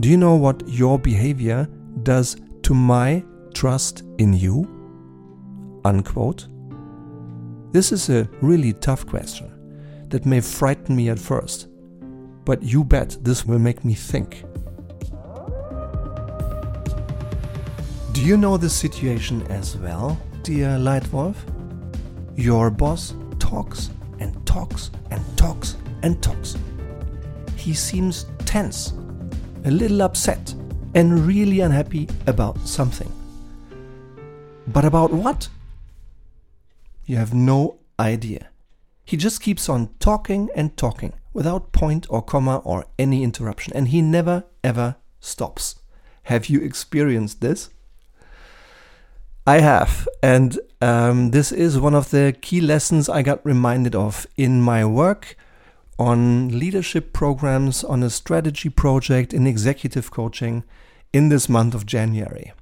Do you know what your behavior does to my trust in you? Unquote. This is a really tough question that may frighten me at first, but you bet this will make me think. Do you know the situation as well, dear Leitwolf? Your boss talks and talks and talks and talks. He seems tense, a little upset, and really unhappy about something. But about what? You have no idea. He just keeps on talking and talking without point or comma or any interruption, and he never ever stops. Have you experienced this? I have, and um, this is one of the key lessons I got reminded of in my work on leadership programs, on a strategy project in executive coaching in this month of January.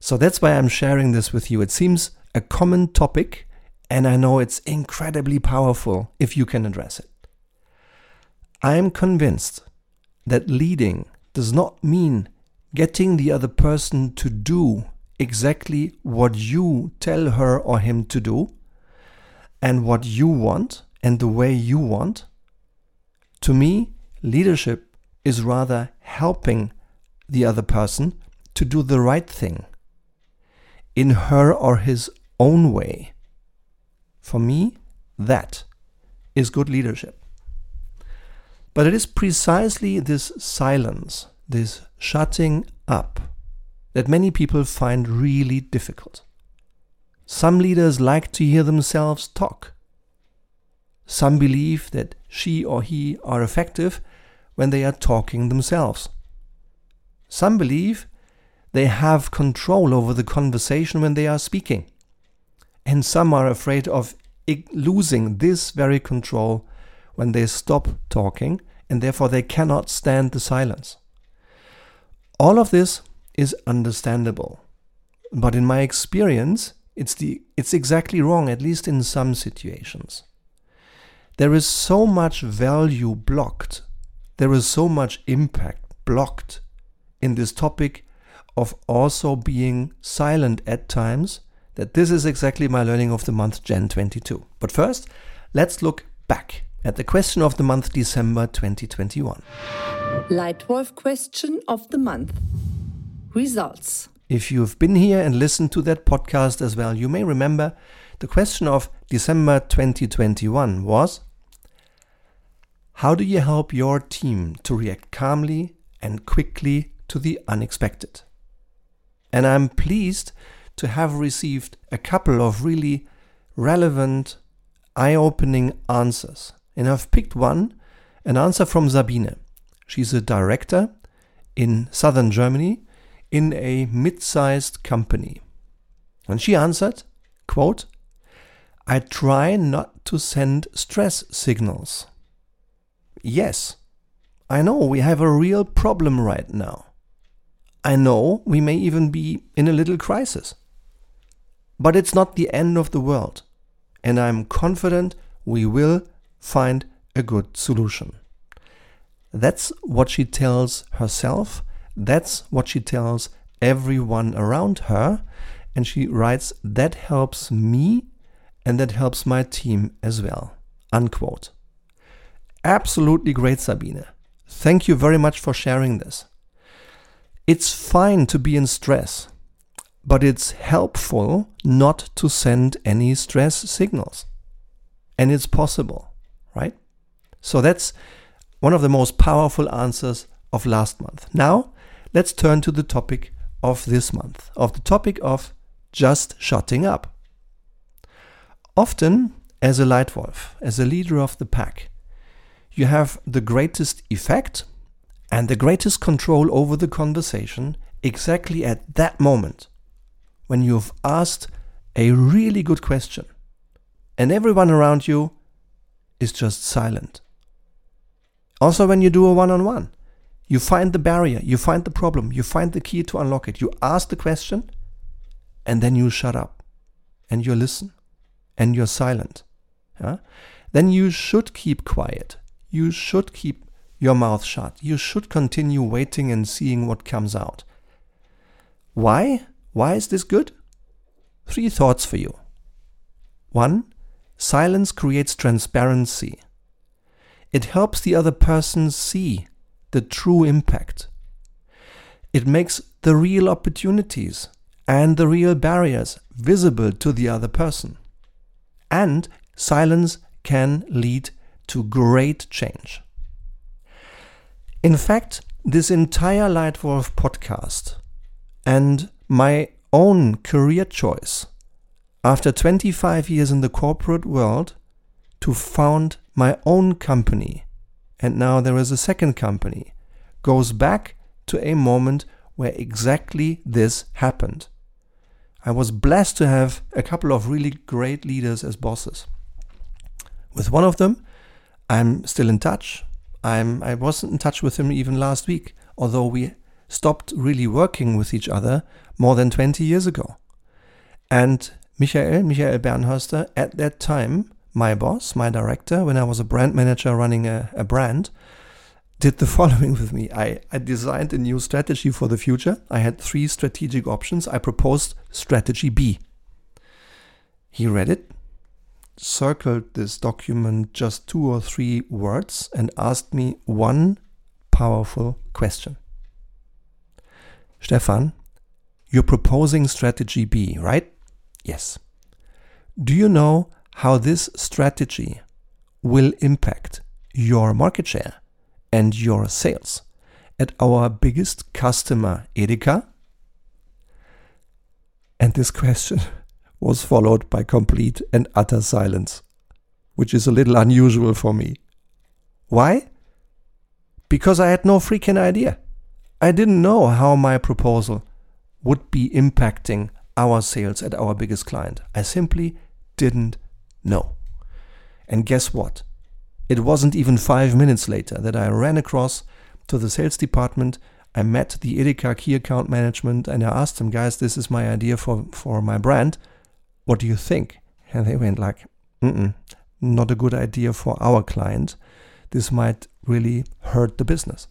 So that's why I'm sharing this with you. It seems a common topic, and I know it's incredibly powerful if you can address it. I am convinced that leading does not mean getting the other person to do exactly what you tell her or him to do and what you want and the way you want. To me, leadership is rather helping the other person to do the right thing in her or his own way. For me, that is good leadership. But it is precisely this silence, this shutting up, that many people find really difficult. Some leaders like to hear themselves talk. Some believe that she or he are effective when they are talking themselves. Some believe they have control over the conversation when they are speaking. And some are afraid of losing this very control when they stop talking and therefore they cannot stand the silence. All of this is understandable. But in my experience, it's, the, it's exactly wrong, at least in some situations. There is so much value blocked, there is so much impact blocked in this topic of also being silent at times that this is exactly my learning of the month Jan 22. But first, let's look back at the question of the month December 2021. Leitwolf question of the month results. If you've been here and listened to that podcast as well, you may remember the question of December 2021 was How do you help your team to react calmly and quickly to the unexpected? And I'm pleased to have received a couple of really relevant, eye opening answers. And I've picked one, an answer from Sabine. She's a director in southern Germany in a mid-sized company. And she answered, quote, I try not to send stress signals. Yes, I know we have a real problem right now. I know we may even be in a little crisis. But it's not the end of the world, and I'm confident we will find a good solution. That's what she tells herself that's what she tells everyone around her. And she writes, that helps me and that helps my team as well. Unquote. Absolutely great, Sabine. Thank you very much for sharing this. It's fine to be in stress, but it's helpful not to send any stress signals. And it's possible, right? So that's one of the most powerful answers of last month. Now, let's turn to the topic of this month, of the topic of just shutting up. Often, as a Leitwolf, as a leader of the pack, you have the greatest effect and the greatest control over the conversation exactly at that moment when you've asked a really good question and everyone around you is just silent. Also, when you do a one on one, you find the barrier, you find the problem, you find the key to unlock it. You ask the question, and then you shut up and you listen and you're silent. Yeah? Then you should keep quiet. You should keep your mouth shut. You should continue waiting and seeing what comes out. Why? Why is this good? Three thoughts for you. One, silence creates transparency. It helps the other person see the true impact. It makes the real opportunities and the real barriers visible to the other person. And silence can lead to great change. In fact, this entire Leitwolf podcast and my own career choice after 25 years in the corporate world to found my own company, and now there is a second company, goes back to a moment where exactly this happened. I was blessed to have a couple of really great leaders as bosses. With one of them, I'm still in touch. I'm I wasn't in touch with him even last week, although we stopped really working with each other more than 20 years ago. And Michael, Michael Bernhörster, at that time, my boss, my director, when I was a brand manager running a, a brand, did the following with me. I, I designed a new strategy for the future. I had three strategic options. I proposed strategy B. He read it, circled this document just two or three words, and asked me one powerful question. Stefan, you're proposing strategy B, right? Yes. Do you know how this strategy will impact your market share and your sales at our biggest customer, Edeka? And this question was followed by complete and utter silence, which is a little unusual for me. Why? Because I had no freaking idea. I didn't know how my proposal would be impacting our sales at our biggest client. I simply didn't know. And guess what? It wasn't even five minutes later that I ran across to the sales department. I met the Edeka key account management and I asked them, guys, this is my idea for, for my brand. What do you think? And they went like, Mm-mm, not a good idea for our client. This might really hurt the business.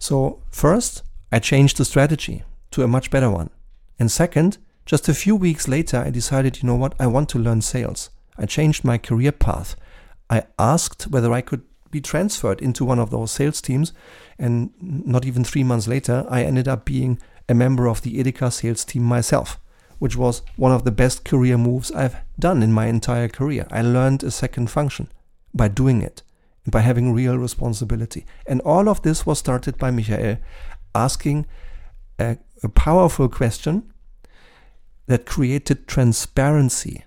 So, first, I changed the strategy to a much better one. And second, just a few weeks later, I decided, you know what, I want to learn sales. I changed my career path. I asked whether I could be transferred into one of those sales teams. And not even three months later, I ended up being a member of the Edeka sales team myself which was one of the best career moves I've done in my entire career. I learned a second function by doing it, by having real responsibility. And all of this was started by Michael asking a, a powerful question that created transparency.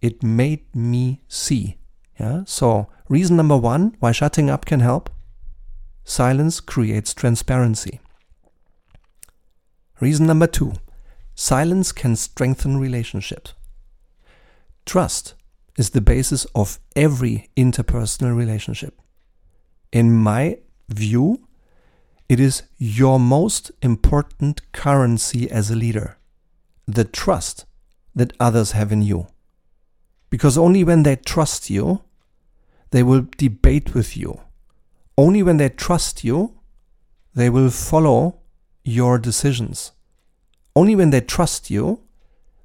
It made me see. Yeah. So reason number one why shutting up can help. Silence creates transparency. Reason number two Silence can strengthen relationships. Trust is the basis of every interpersonal relationship. In my view, it is your most important currency as a leader the trust that others have in you. Because only when they trust you, they will debate with you. Only when they trust you, they will follow your decisions. Only when they trust you,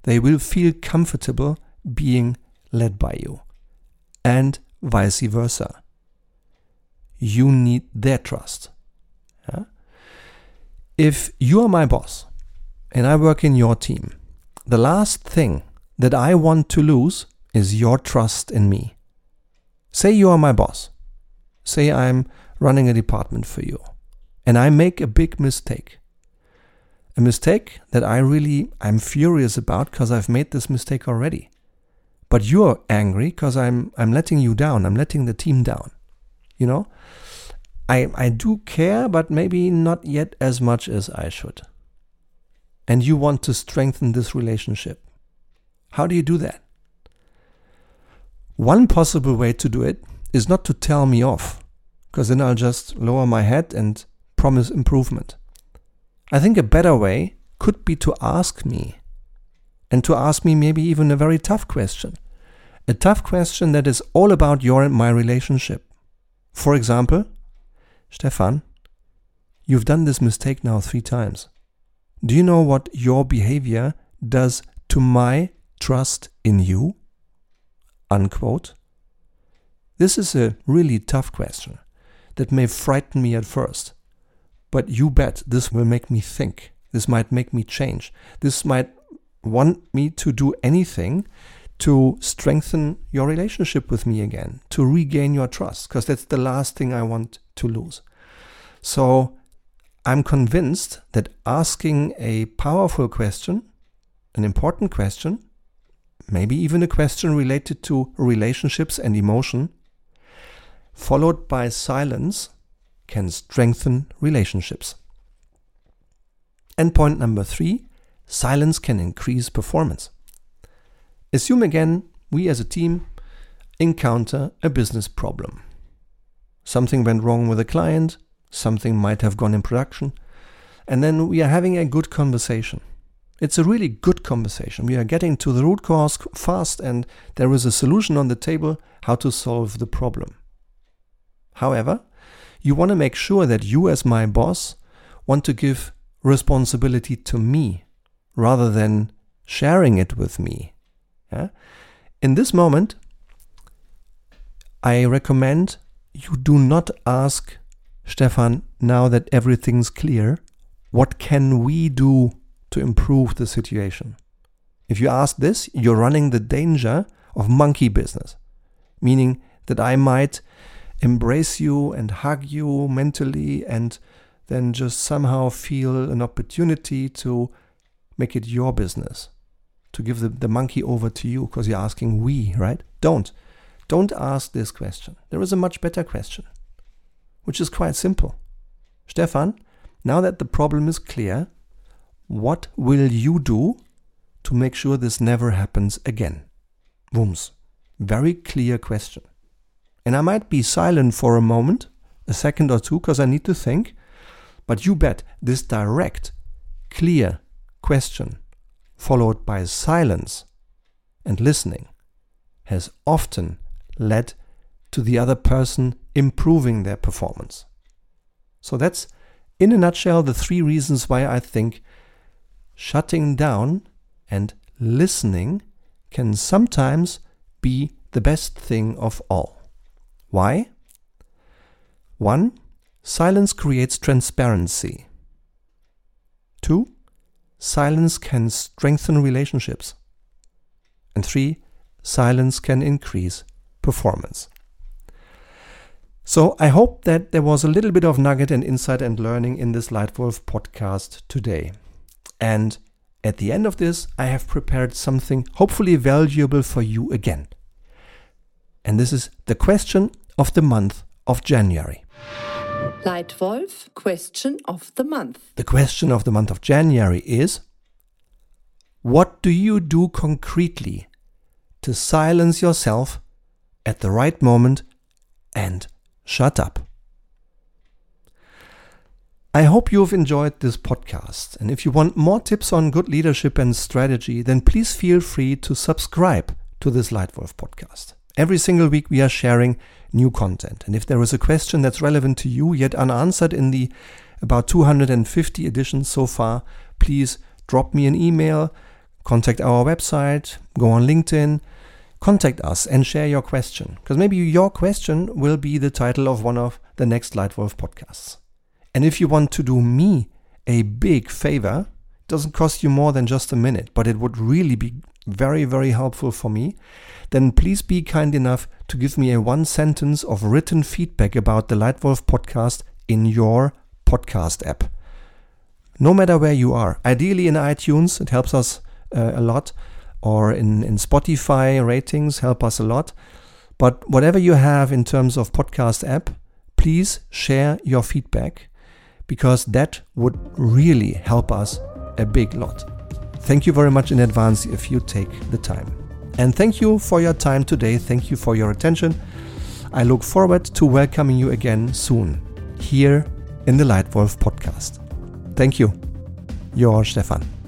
they will feel comfortable being led by you, and vice versa. You need their trust. Yeah? If you are my boss and I work in your team, the last thing that I want to lose is your trust in me. Say you are my boss. Say I'm running a department for you and I make a big mistake a mistake that I really I'm furious about because I've made this mistake already. But you're angry because I'm I'm letting you down. I'm letting the team down. You know? I I do care, but maybe not yet as much as I should. And you want to strengthen this relationship. How do you do that? One possible way to do it is not to tell me off, because then I'll just lower my head and promise improvement. I think a better way could be to ask me, and to ask me maybe even a very tough question. A tough question that is all about your and my relationship. For example, Stefan, you've done this mistake now three times. Do you know what your behavior does to my trust in you? Unquote. This is a really tough question that may frighten me at first. But you bet this will make me think. This might make me change. This might want me to do anything to strengthen your relationship with me again, to regain your trust, because that's the last thing I want to lose. So I'm convinced that asking a powerful question, an important question, maybe even a question related to relationships and emotion, followed by silence, can strengthen relationships. And point number three silence can increase performance. Assume again we as a team encounter a business problem. Something went wrong with a client, something might have gone in production, and then we are having a good conversation. It's a really good conversation. We are getting to the root cause fast, and there is a solution on the table how to solve the problem. However, you want to make sure that you, as my boss, want to give responsibility to me rather than sharing it with me. Yeah? In this moment, I recommend you do not ask Stefan, now that everything's clear, what can we do to improve the situation? If you ask this, you're running the danger of monkey business, meaning that I might embrace you and hug you mentally and then just somehow feel an opportunity to make it your business, to give the, the monkey over to you because you're asking we, right? Don't. Don't ask this question. There is a much better question, which is quite simple. Stefan, now that the problem is clear, what will you do to make sure this never happens again? Wooms. Very clear question. And I might be silent for a moment, a second or two, because I need to think. But you bet this direct, clear question, followed by silence and listening, has often led to the other person improving their performance. So that's, in a nutshell, the three reasons why I think shutting down and listening can sometimes be the best thing of all. Why? One, silence creates transparency. Two, silence can strengthen relationships. And three, silence can increase performance. So I hope that there was a little bit of nugget and insight and learning in this Leitwolf podcast today. And at the end of this, I have prepared something hopefully valuable for you again. And this is the question of the month of January. Leitwolf, question of the month. The question of the month of January is What do you do concretely to silence yourself at the right moment and shut up? I hope you have enjoyed this podcast. And if you want more tips on good leadership and strategy, then please feel free to subscribe to this Leitwolf podcast. Every single week, we are sharing new content. And if there is a question that's relevant to you yet unanswered in the about 250 editions so far, please drop me an email, contact our website, go on LinkedIn, contact us and share your question. Because maybe your question will be the title of one of the next Leitwolf podcasts. And if you want to do me a big favor, it doesn't cost you more than just a minute, but it would really be very, very helpful for me then please be kind enough to give me a one sentence of written feedback about the Leitwolf podcast in your podcast app. No matter where you are, ideally in iTunes, it helps us uh, a lot, or in, in Spotify ratings help us a lot. But whatever you have in terms of podcast app, please share your feedback because that would really help us a big lot. Thank you very much in advance if you take the time. And thank you for your time today. Thank you for your attention. I look forward to welcoming you again soon here in the Leitwolf podcast. Thank you. Your Stefan.